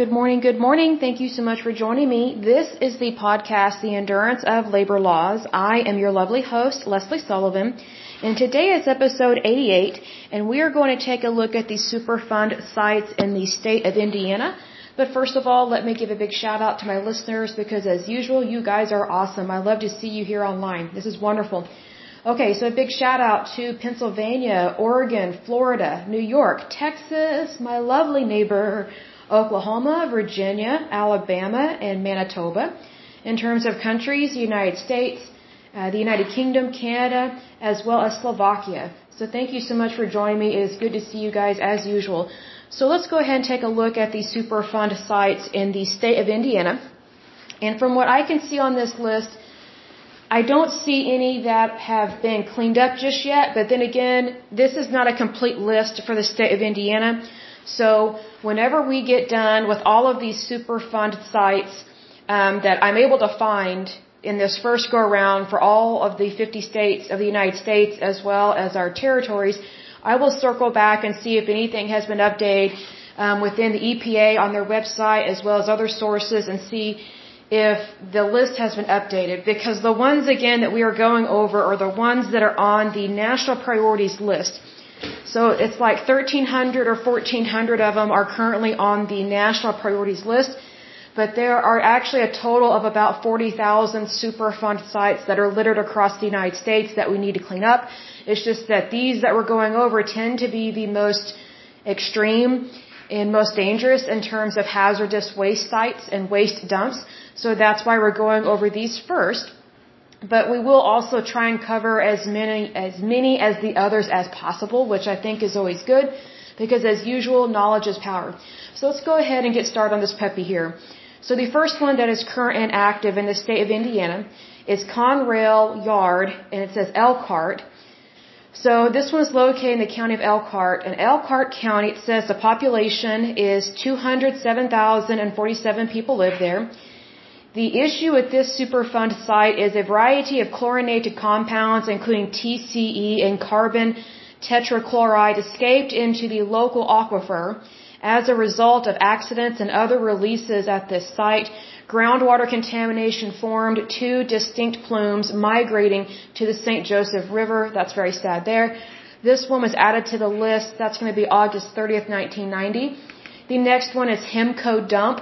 Good morning, good morning. Thank you so much for joining me. This is the podcast, The Endurance of Labor Laws. I am your lovely host, Leslie Sullivan, and today is episode 88, and we are going to take a look at the Superfund sites in the state of Indiana. But first of all, let me give a big shout out to my listeners because as usual, you guys are awesome. I love to see you here online. This is wonderful. Okay, so a big shout out to Pennsylvania, Oregon, Florida, New York, Texas, my lovely neighbor, Oklahoma, Virginia, Alabama, and Manitoba. In terms of countries, the United States, uh, the United Kingdom, Canada, as well as Slovakia. So thank you so much for joining me. It is good to see you guys as usual. So let's go ahead and take a look at the Superfund sites in the state of Indiana. And from what I can see on this list, I don't see any that have been cleaned up just yet, but then again, this is not a complete list for the state of Indiana. So whenever we get done with all of these Superfund sites um, that I'm able to find in this first go around for all of the 50 states of the United States as well as our territories, I will circle back and see if anything has been updated um, within the EPA on their website as well as other sources and see if the list has been updated because the ones again that we are going over are the ones that are on the national priorities list. So it's like 1300 or 1400 of them are currently on the national priorities list, but there are actually a total of about 40,000 Superfund sites that are littered across the United States that we need to clean up. It's just that these that we're going over tend to be the most extreme and most dangerous in terms of hazardous waste sites and waste dumps. So that's why we're going over these first. But we will also try and cover as many as many as the others as possible, which I think is always good because as usual, knowledge is power. So let's go ahead and get started on this puppy here. So the first one that is current and active in the state of Indiana is Conrail Yard, and it says Elkhart. So this one is located in the county of Elkhart. In Elkhart County, it says the population is 207,047 people live there. The issue with this Superfund site is a variety of chlorinated compounds, including TCE and carbon tetrachloride, escaped into the local aquifer as a result of accidents and other releases at this site groundwater contamination formed two distinct plumes migrating to the St. Joseph River. That's very sad there. This one was added to the list. That's going to be August 30th, 1990. The next one is Himco Dump.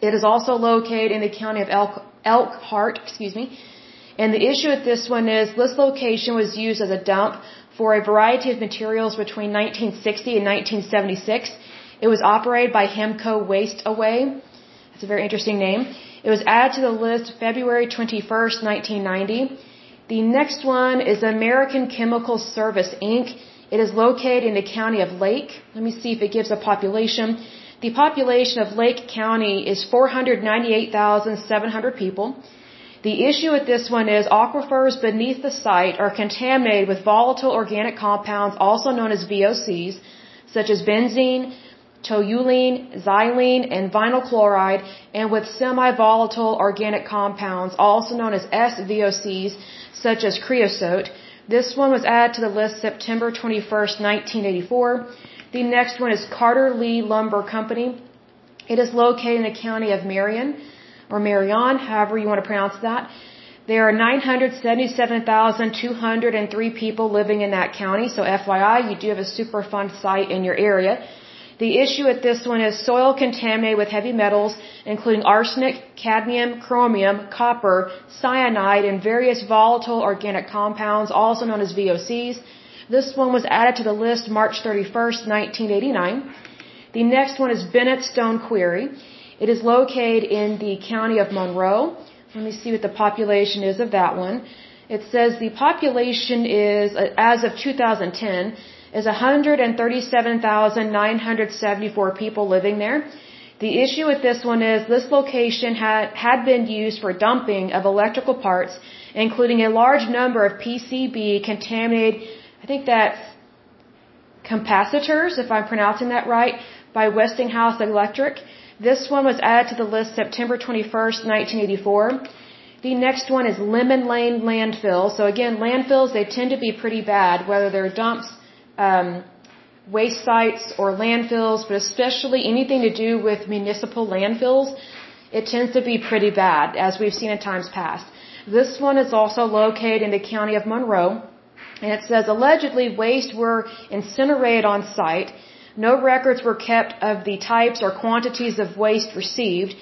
It is also located in the county of Elk, Elkhart, excuse me. And the issue with this one is this location was used as a dump for a variety of materials between 1960 and 1976. It was operated by Himco Waste Away. That's a very interesting name. It was added to the list February 21st, 1990. The next one is American Chemical Service, Inc. It is located in the county of Lake. Let me see if it gives a population. The population of Lake County is 498,700 people. The issue with this one is aquifers beneath the site are contaminated with volatile organic compounds, also known as VOCs, such as benzene, toluene, xylene, and vinyl chloride, and with semi-volatile organic compounds, also known as SVOCs, such as creosote. This one was added to the list September 21, 1984. The next one is Carter Lee Lumber Company. It is located in the county of Marion, or Marion, however you want to pronounce that. There are 977,203 people living in that county, so FYI, you do have a Superfund site in your area. The issue with this one is soil contaminated with heavy metals, including arsenic, cadmium, chromium, copper, cyanide, and various volatile organic compounds, also known as VOCs. This one was added to the list March 31st, 1989. The next one is Bennett Stone Quarry. It is located in the county of Monroe. Let me see what the population is of that one. It says the population is, uh, as of 2010, is 137,974 people living there. The issue with this one is this location had, had been used for dumping of electrical parts, including a large number of PCB contaminated, I think that's capacitors, if I'm pronouncing that right, by Westinghouse Electric. This one was added to the list September 21st, 1984. The next one is Lemon Lane Landfill. So again, landfills, they tend to be pretty bad, whether they're dumps um, waste sites or landfills, but especially anything to do with municipal landfills, it tends to be pretty bad, as we've seen in times past. This one is also located in the county of Monroe, and it says allegedly waste were incinerated on site. No records were kept of the types or quantities of waste received.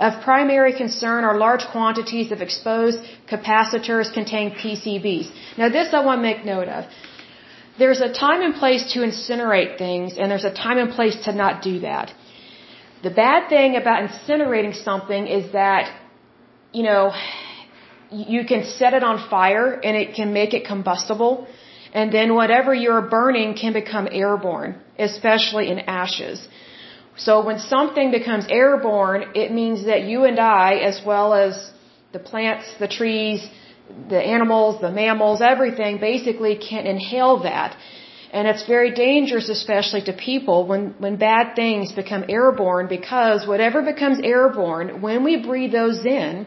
Of primary concern are large quantities of exposed capacitors containing PCBs. Now this I want to make note of. There's a time and place to incinerate things, and there's a time and place to not do that. The bad thing about incinerating something is that, you know, you can set it on fire and it can make it combustible, and then whatever you're burning can become airborne, especially in ashes. So when something becomes airborne, it means that you and I, as well as the plants, the trees, the animals, the mammals, everything basically can inhale that. And it's very dangerous, especially to people, when, when bad things become airborne because whatever becomes airborne, when we breathe those in,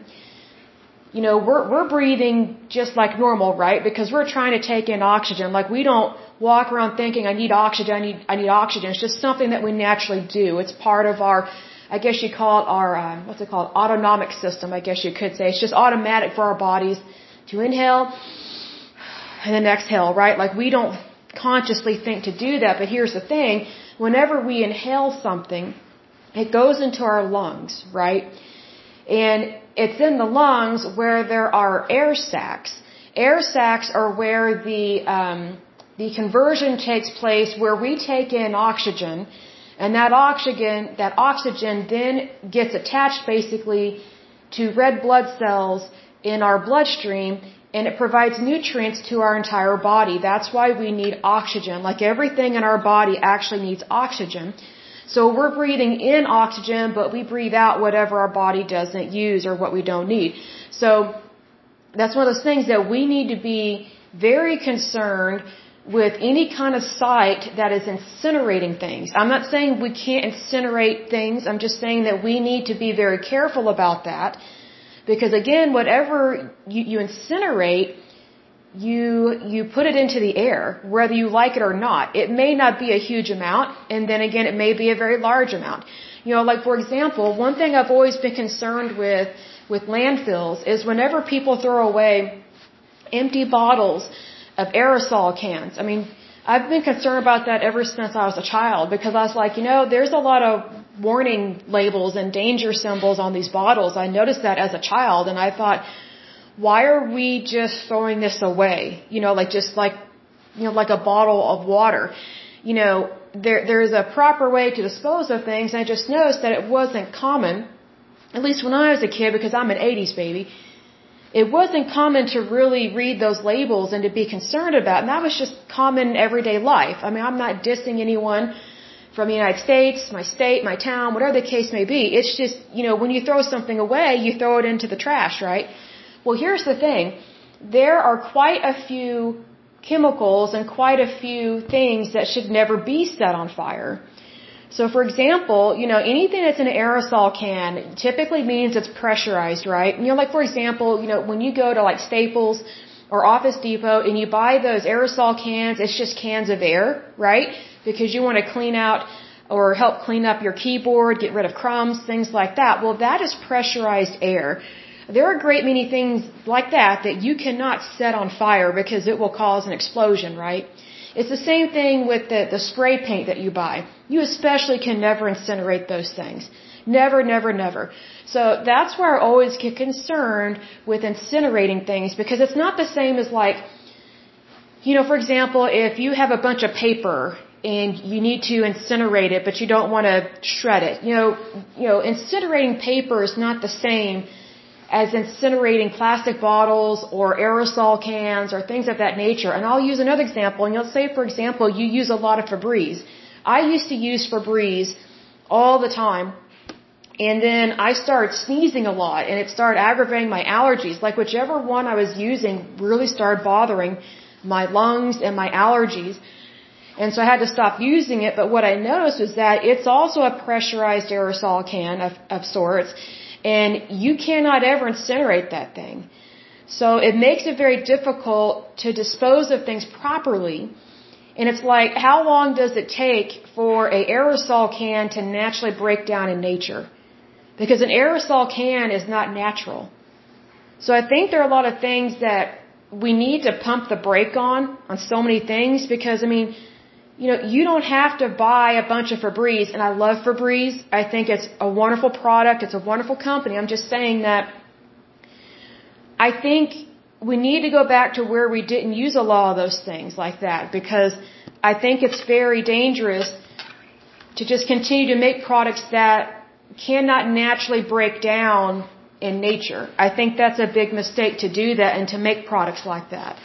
you know, we're, we're breathing just like normal, right? Because we're trying to take in oxygen. Like we don't walk around thinking, I need oxygen, I need, I need oxygen. It's just something that we naturally do. It's part of our, I guess you call it our, um, what's it called? Autonomic system, I guess you could say. It's just automatic for our bodies to inhale and then exhale, right? Like we don't consciously think to do that, but here's the thing. Whenever we inhale something, it goes into our lungs, right? And it's in the lungs where there are air sacs. Air sacs are where the, um, the conversion takes place where we take in oxygen and that oxygen, that oxygen then gets attached basically to red blood cells in our bloodstream and it provides nutrients to our entire body. That's why we need oxygen. Like everything in our body actually needs oxygen. So we're breathing in oxygen, but we breathe out whatever our body doesn't use or what we don't need. So that's one of those things that we need to be very concerned with any kind of site that is incinerating things. I'm not saying we can't incinerate things. I'm just saying that we need to be very careful about that because again, whatever you, you incinerate, you you put it into the air, whether you like it or not. It may not be a huge amount, and then again, it may be a very large amount. You know, like for example, one thing I've always been concerned with with landfills is whenever people throw away empty bottles of aerosol cans. I mean, I've been concerned about that ever since I was a child because I was like, you know, there's a lot of warning labels and danger symbols on these bottles. I noticed that as a child and I thought, why are we just throwing this away? You know, like just like, you know, like a bottle of water. You know, there, there's a proper way to dispose of things and I just noticed that it wasn't common, at least when I was a kid because I'm an 80s baby it wasn't common to really read those labels and to be concerned about. And that was just common everyday life. I mean, I'm not dissing anyone from the United States, my state, my town, whatever the case may be. It's just, you know, when you throw something away, you throw it into the trash, right? Well, here's the thing. There are quite a few chemicals and quite a few things that should never be set on fire. So for example, you know, anything that's an aerosol can typically means it's pressurized, right? And, You know, like for example, you know, when you go to like Staples or Office Depot and you buy those aerosol cans, it's just cans of air, right? Because you want to clean out or help clean up your keyboard, get rid of crumbs, things like that. Well, that is pressurized air. There are a great many things like that that you cannot set on fire because it will cause an explosion, right? It's the same thing with the, the spray paint that you buy. You especially can never incinerate those things. Never, never, never. So that's where I always get concerned with incinerating things because it's not the same as like, you know, for example, if you have a bunch of paper and you need to incinerate it, but you don't want to shred it. You know, you know, incinerating paper is not the same as incinerating plastic bottles or aerosol cans or things of that nature. And I'll use another example. And you'll say, for example, you use a lot of Febreze. I used to use Febreze all the time. And then I started sneezing a lot and it started aggravating my allergies. Like whichever one I was using really started bothering my lungs and my allergies. And so I had to stop using it. But what I noticed was that it's also a pressurized aerosol can of, of sorts and you cannot ever incinerate that thing. So it makes it very difficult to dispose of things properly. And it's like, how long does it take for a aerosol can to naturally break down in nature? Because an aerosol can is not natural. So I think there are a lot of things that we need to pump the brake on, on so many things, because I mean, you know, you don't have to buy a bunch of Febreze, and I love Febreze. I think it's a wonderful product. It's a wonderful company. I'm just saying that I think we need to go back to where we didn't use a lot of those things like that because I think it's very dangerous to just continue to make products that cannot naturally break down in nature. I think that's a big mistake to do that and to make products like that.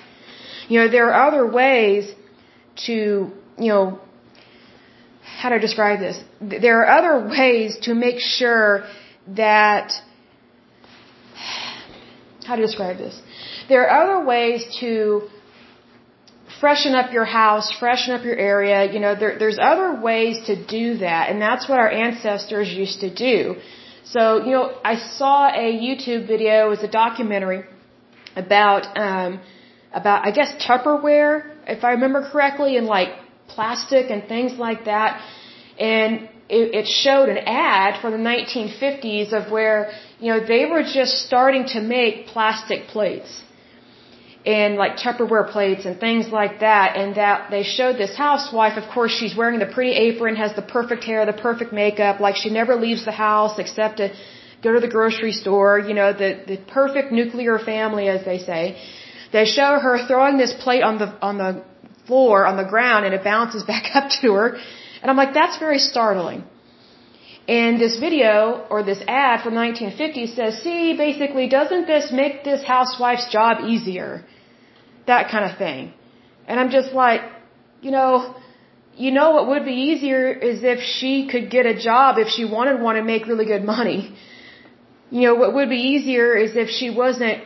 You know, there are other ways to, you know, how to describe this? There are other ways to make sure that, how to describe this? There are other ways to freshen up your house, freshen up your area. You know, there, there's other ways to do that, and that's what our ancestors used to do. So, you know, I saw a YouTube video, it was a documentary about, um, about, I guess, Tupperware, if I remember correctly, and like plastic and things like that. And it, it showed an ad from the 1950s of where, you know, they were just starting to make plastic plates and like Tupperware plates and things like that. And that they showed this housewife, of course, she's wearing the pretty apron, has the perfect hair, the perfect makeup, like she never leaves the house except to go to the grocery store, you know, the, the perfect nuclear family, as they say. They show her throwing this plate on the, on the floor, on the ground, and it bounces back up to her. And I'm like, that's very startling. And this video or this ad from 1950 says, see, basically, doesn't this make this housewife's job easier? That kind of thing. And I'm just like, you know, you know what would be easier is if she could get a job if she wanted one and make really good money. You know, what would be easier is if she wasn't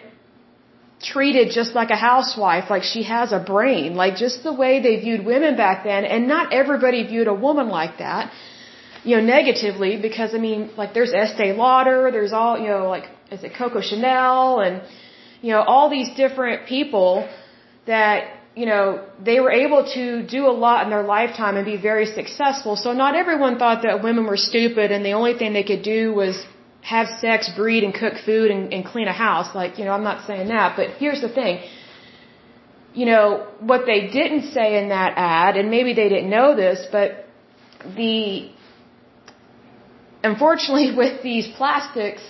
treated just like a housewife, like she has a brain, like just the way they viewed women back then, and not everybody viewed a woman like that you know, negatively because I mean, like there's Estee Lauder, there's all, you know, like, is it Coco Chanel and, you know, all these different people that, you know, they were able to do a lot in their lifetime and be very successful. So not everyone thought that women were stupid and the only thing they could do was have sex, breed, and cook food and, and clean a house. Like, you know, I'm not saying that, but here's the thing. You know, what they didn't say in that ad, and maybe they didn't know this, but the Unfortunately, with these plastics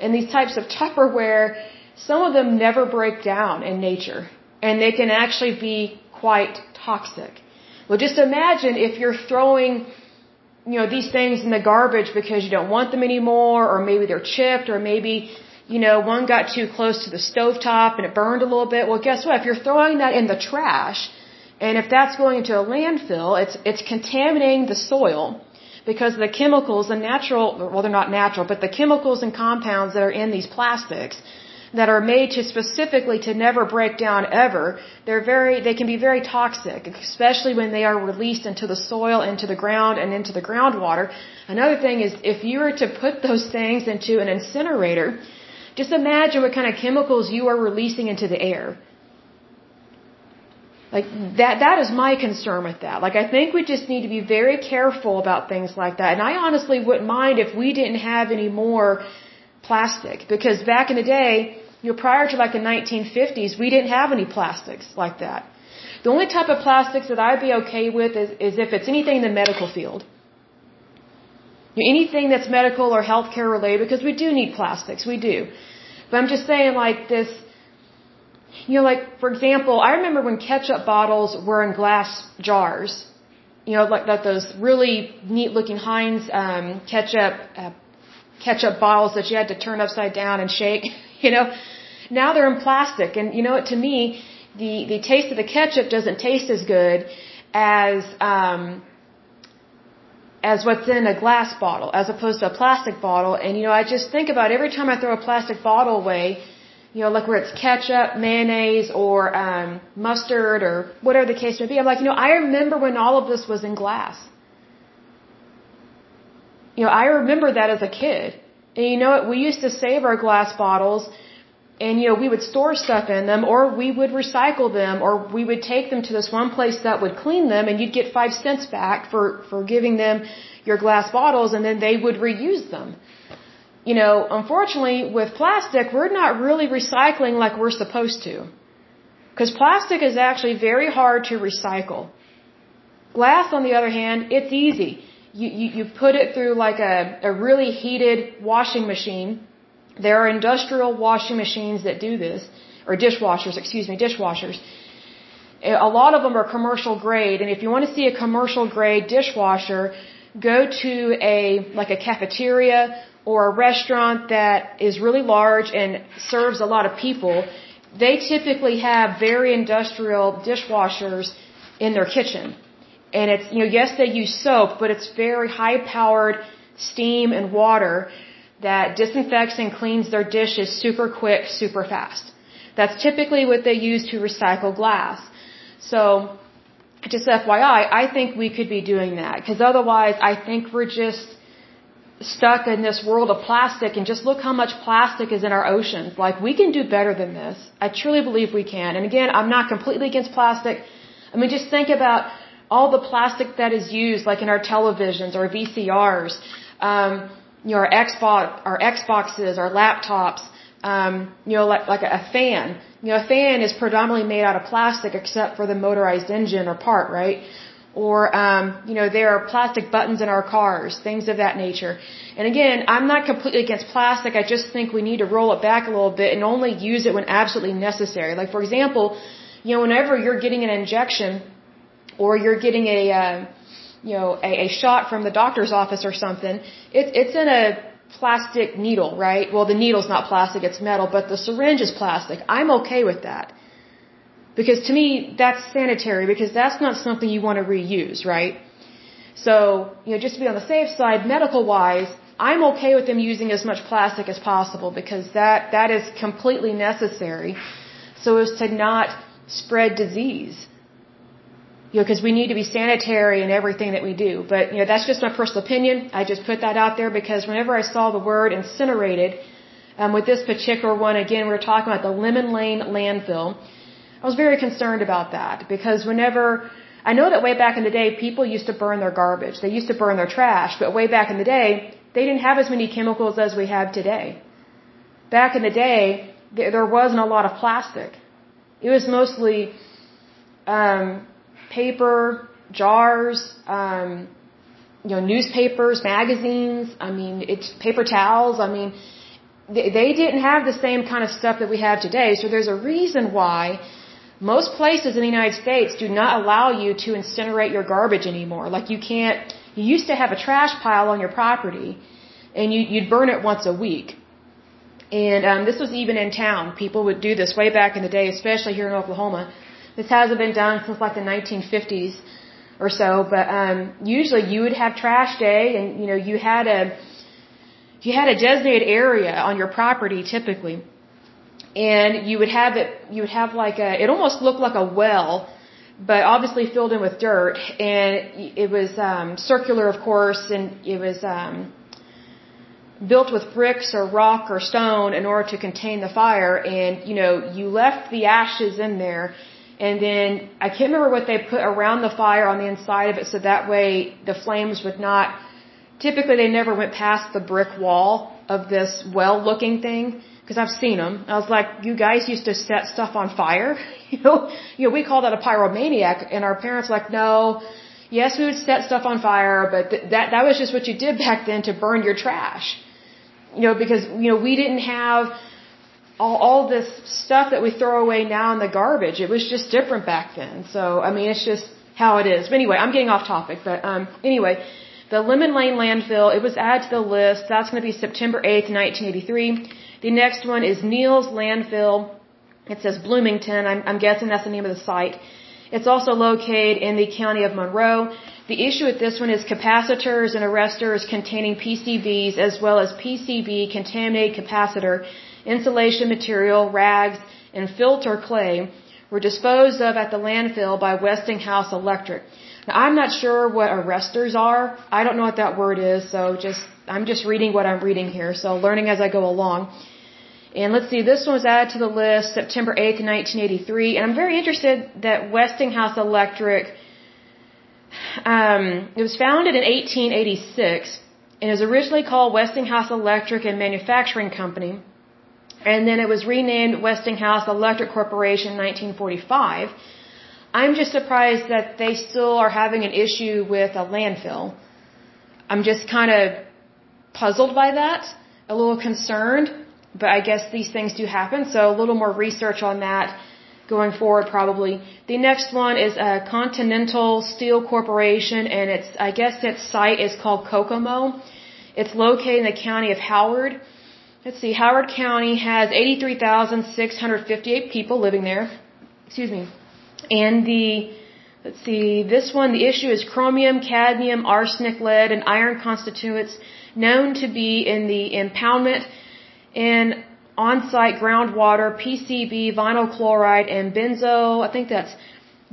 and these types of Tupperware, some of them never break down in nature. And they can actually be quite toxic. Well, just imagine if you're throwing, you know, these things in the garbage because you don't want them anymore, or maybe they're chipped, or maybe, you know, one got too close to the stovetop and it burned a little bit. Well, guess what? If you're throwing that in the trash, and if that's going into a landfill, it's, it's contaminating the soil because the chemicals, the natural, well, they're not natural, but the chemicals and compounds that are in these plastics that are made to specifically to never break down ever, they're very, they can be very toxic, especially when they are released into the soil, into the ground, and into the groundwater. Another thing is if you were to put those things into an incinerator, just imagine what kind of chemicals you are releasing into the air. Like that, that is my concern with that. Like I think we just need to be very careful about things like that. And I honestly wouldn't mind if we didn't have any more plastic because back in the day, you know, prior to like the 1950s, we didn't have any plastics like that. The only type of plastics that I'd be okay with is, is if it's anything in the medical field. You Anything that's medical or healthcare related because we do need plastics, we do. But I'm just saying like this, you know, like for example, I remember when ketchup bottles were in glass jars. You know, like that those really neat looking Heinz um, ketchup uh, ketchup bottles that you had to turn upside down and shake. You know, now they're in plastic, and you know what? To me, the the taste of the ketchup doesn't taste as good as um, as what's in a glass bottle, as opposed to a plastic bottle. And you know, I just think about every time I throw a plastic bottle away you know, like where it's ketchup, mayonnaise, or um, mustard, or whatever the case may be. I'm like, you know, I remember when all of this was in glass. You know, I remember that as a kid. And you know what? We used to save our glass bottles, and you know we would store stuff in them or we would recycle them or we would take them to this one place that would clean them and you'd get five cents back for for giving them your glass bottles and then they would reuse them. You know unfortunately with plastic we're not really recycling like we're supposed to. Because plastic is actually very hard to recycle. Glass on the other hand it's easy. You you, you put it through like a, a really heated washing machine there are industrial washing machines that do this, or dishwashers, excuse me, dishwashers. A lot of them are commercial grade, and if you want to see a commercial grade dishwasher, go to a, like a cafeteria or a restaurant that is really large and serves a lot of people. They typically have very industrial dishwashers in their kitchen. And it's, you know, yes, they use soap, but it's very high powered steam and water that disinfects and cleans their dishes super quick, super fast. That's typically what they use to recycle glass. So, just FYI, I think we could be doing that because otherwise I think we're just stuck in this world of plastic and just look how much plastic is in our oceans. Like we can do better than this. I truly believe we can. And again, I'm not completely against plastic. I mean, just think about all the plastic that is used like in our televisions or VCRs. Um, you know, our Xbox, our Xboxes, our laptops, um, you know, like, like a fan. You know, a fan is predominantly made out of plastic except for the motorized engine or part, right? Or, um, you know, there are plastic buttons in our cars, things of that nature. And again, I'm not completely against plastic. I just think we need to roll it back a little bit and only use it when absolutely necessary. Like, for example, you know, whenever you're getting an injection or you're getting a, uh, you know, a, a shot from the doctor's office or something, it, it's in a plastic needle, right? Well, the needle's not plastic, it's metal, but the syringe is plastic. I'm okay with that. Because to me, that's sanitary because that's not something you want to reuse, right? So, you know, just to be on the safe side, medical wise, I'm okay with them using as much plastic as possible because that, that is completely necessary so as to not spread disease you know, because we need to be sanitary in everything that we do. But, you know, that's just my personal opinion. I just put that out there because whenever I saw the word incinerated, um, with this particular one, again, we are talking about the Lemon Lane landfill. I was very concerned about that because whenever, I know that way back in the day, people used to burn their garbage. They used to burn their trash, but way back in the day, they didn't have as many chemicals as we have today. Back in the day, there wasn't a lot of plastic. It was mostly, um, paper, jars, um, you know, newspapers, magazines. I mean, it's paper towels. I mean, they, they didn't have the same kind of stuff that we have today. So there's a reason why most places in the United States do not allow you to incinerate your garbage anymore. Like you can't. You used to have a trash pile on your property, and you, you'd burn it once a week. And um, this was even in town. People would do this way back in the day, especially here in Oklahoma. This hasn't been done since like the 1950s or so, but um, usually you would have trash day, and you know you had a you had a designated area on your property typically, and you would have it. You would have like a. It almost looked like a well, but obviously filled in with dirt, and it was um, circular, of course, and it was. Um, built with bricks or rock or stone in order to contain the fire and you know you left the ashes in there and then I can't remember what they put around the fire on the inside of it so that way the flames would not. Typically, they never went past the brick wall of this well looking thing because I've seen them. I was like, you guys used to set stuff on fire, you know. You know, we call that a pyromaniac, and our parents were like, no. Yes, we would set stuff on fire, but th- that that was just what you did back then to burn your trash. You know, because you know we didn't have all, all this stuff that we throw away now in the garbage. It was just different back then. So, I mean, it's just how it is. But anyway, I'm getting off topic. But um, anyway, the Lemon Lane landfill, it was added to the list. That's going to be September 8th, 1983. The next one is Neal's Landfill. It says Bloomington. I'm, I'm guessing that's the name of the site. It's also located in the county of Monroe. The issue with this one is capacitors and arresters containing PCBs as well as PCB contaminated capacitor insulation material, rags, and filter clay were disposed of at the landfill by Westinghouse Electric. Now, I'm not sure what arresters are. I don't know what that word is, so just I'm just reading what I'm reading here, so learning as I go along. And let's see, this one was added to the list September 8th, 1983. And I'm very interested that Westinghouse Electric, um, it was founded in 1886 and was originally called Westinghouse Electric and Manufacturing Company. And then it was renamed Westinghouse Electric Corporation in 1945. I'm just surprised that they still are having an issue with a landfill. I'm just kind of puzzled by that, a little concerned but I guess these things do happen. So a little more research on that going forward probably. The next one is a Continental Steel Corporation and it's I guess its site is called Kokomo. It's located in the county of Howard. Let's see, Howard County has 83,658 people living there. Excuse me. And the let's see, this one the issue is chromium, cadmium, arsenic, lead and iron constituents known to be in the impoundment in on-site groundwater, PCB, vinyl chloride, and benzo, I think that's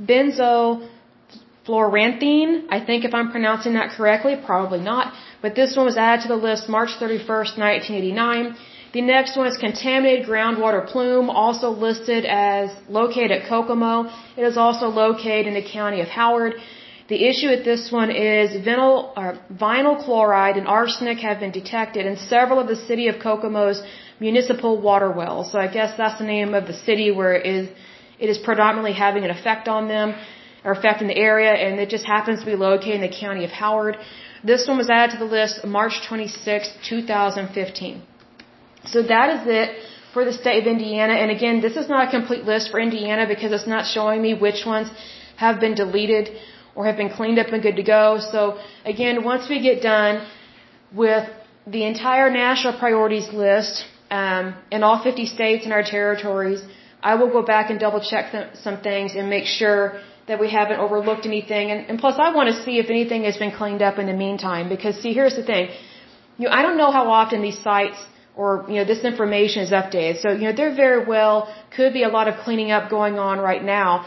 benzofluoranthene. I think if I'm pronouncing that correctly, probably not. But this one was added to the list March 31st, 1989. The next one is contaminated groundwater plume, also listed as located at Kokomo. It is also located in the county of Howard. The issue with this one is vinyl, uh, vinyl chloride and arsenic have been detected in several of the city of Kokomo's municipal water wells. So I guess that's the name of the city where it is, it is predominantly having an effect on them or effect in the area and it just happens to be located in the county of Howard. This one was added to the list March 26, 2015. So that is it for the state of Indiana. And again, this is not a complete list for Indiana because it's not showing me which ones have been deleted or have been cleaned up and good to go. So again, once we get done with the entire national priorities list um, in all 50 states and our territories, I will go back and double check th- some things and make sure that we haven't overlooked anything. And, and plus, I want to see if anything has been cleaned up in the meantime. Because see, here's the thing, you know, I don't know how often these sites or you know this information is updated. So you know, there very well could be a lot of cleaning up going on right now.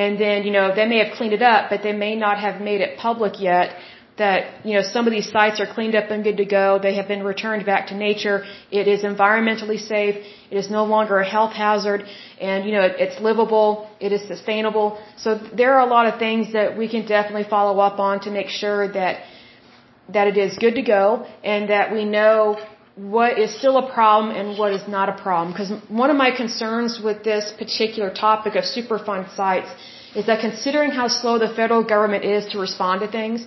And then, you know, they may have cleaned it up, but they may not have made it public yet that, you know, some of these sites are cleaned up and good to go. They have been returned back to nature. It is environmentally safe. It is no longer a health hazard. And, you know, it, it's livable. It is sustainable. So there are a lot of things that we can definitely follow up on to make sure that, that it is good to go and that we know what is still a problem and what is not a problem. Because one of my concerns with this particular topic of Superfund sites is that considering how slow the federal government is to respond to things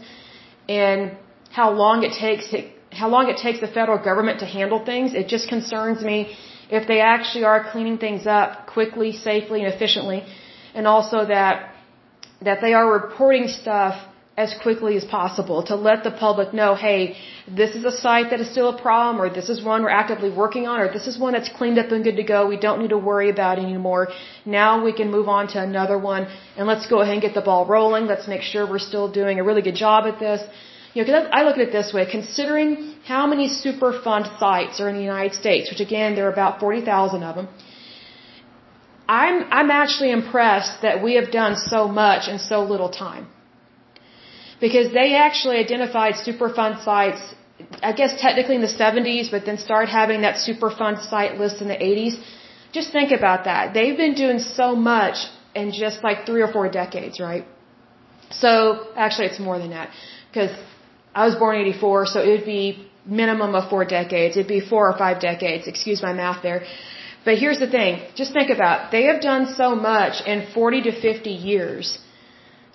and how long it takes to, how long it takes the federal government to handle things, it just concerns me if they actually are cleaning things up quickly, safely, and efficiently, and also that that they are reporting stuff as quickly as possible to let the public know, hey, this is a site that is still a problem, or this is one we're actively working on, or this is one that's cleaned up and good to go. We don't need to worry about anymore. Now we can move on to another one, and let's go ahead and get the ball rolling. Let's make sure we're still doing a really good job at this. You know, cause I look at it this way, considering how many Superfund sites are in the United States, which again, there are about 40,000 of them, I'm, I'm actually impressed that we have done so much in so little time because they actually identified Superfund sites, I guess technically in the 70s, but then started having that Superfund site list in the 80s. Just think about that. They've been doing so much in just like three or four decades, right? So, actually it's more than that. Because I was born in 84, so it would be minimum of four decades. It'd be four or five decades. Excuse my math there. But here's the thing. Just think about it. They have done so much in 40 to 50 years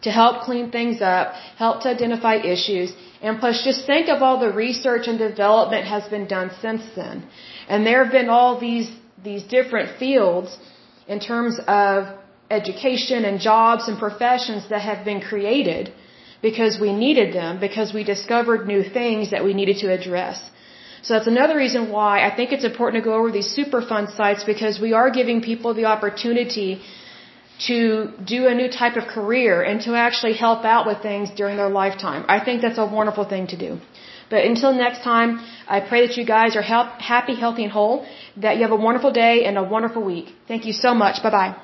to help clean things up, help to identify issues, and plus just think of all the research and development has been done since then. And there have been all these, these different fields in terms of education and jobs and professions that have been created because we needed them, because we discovered new things that we needed to address. So that's another reason why I think it's important to go over these Superfund sites because we are giving people the opportunity to do a new type of career and to actually help out with things during their lifetime. I think that's a wonderful thing to do. But until next time, I pray that you guys are help, happy, healthy, and whole, that you have a wonderful day and a wonderful week. Thank you so much. Bye bye.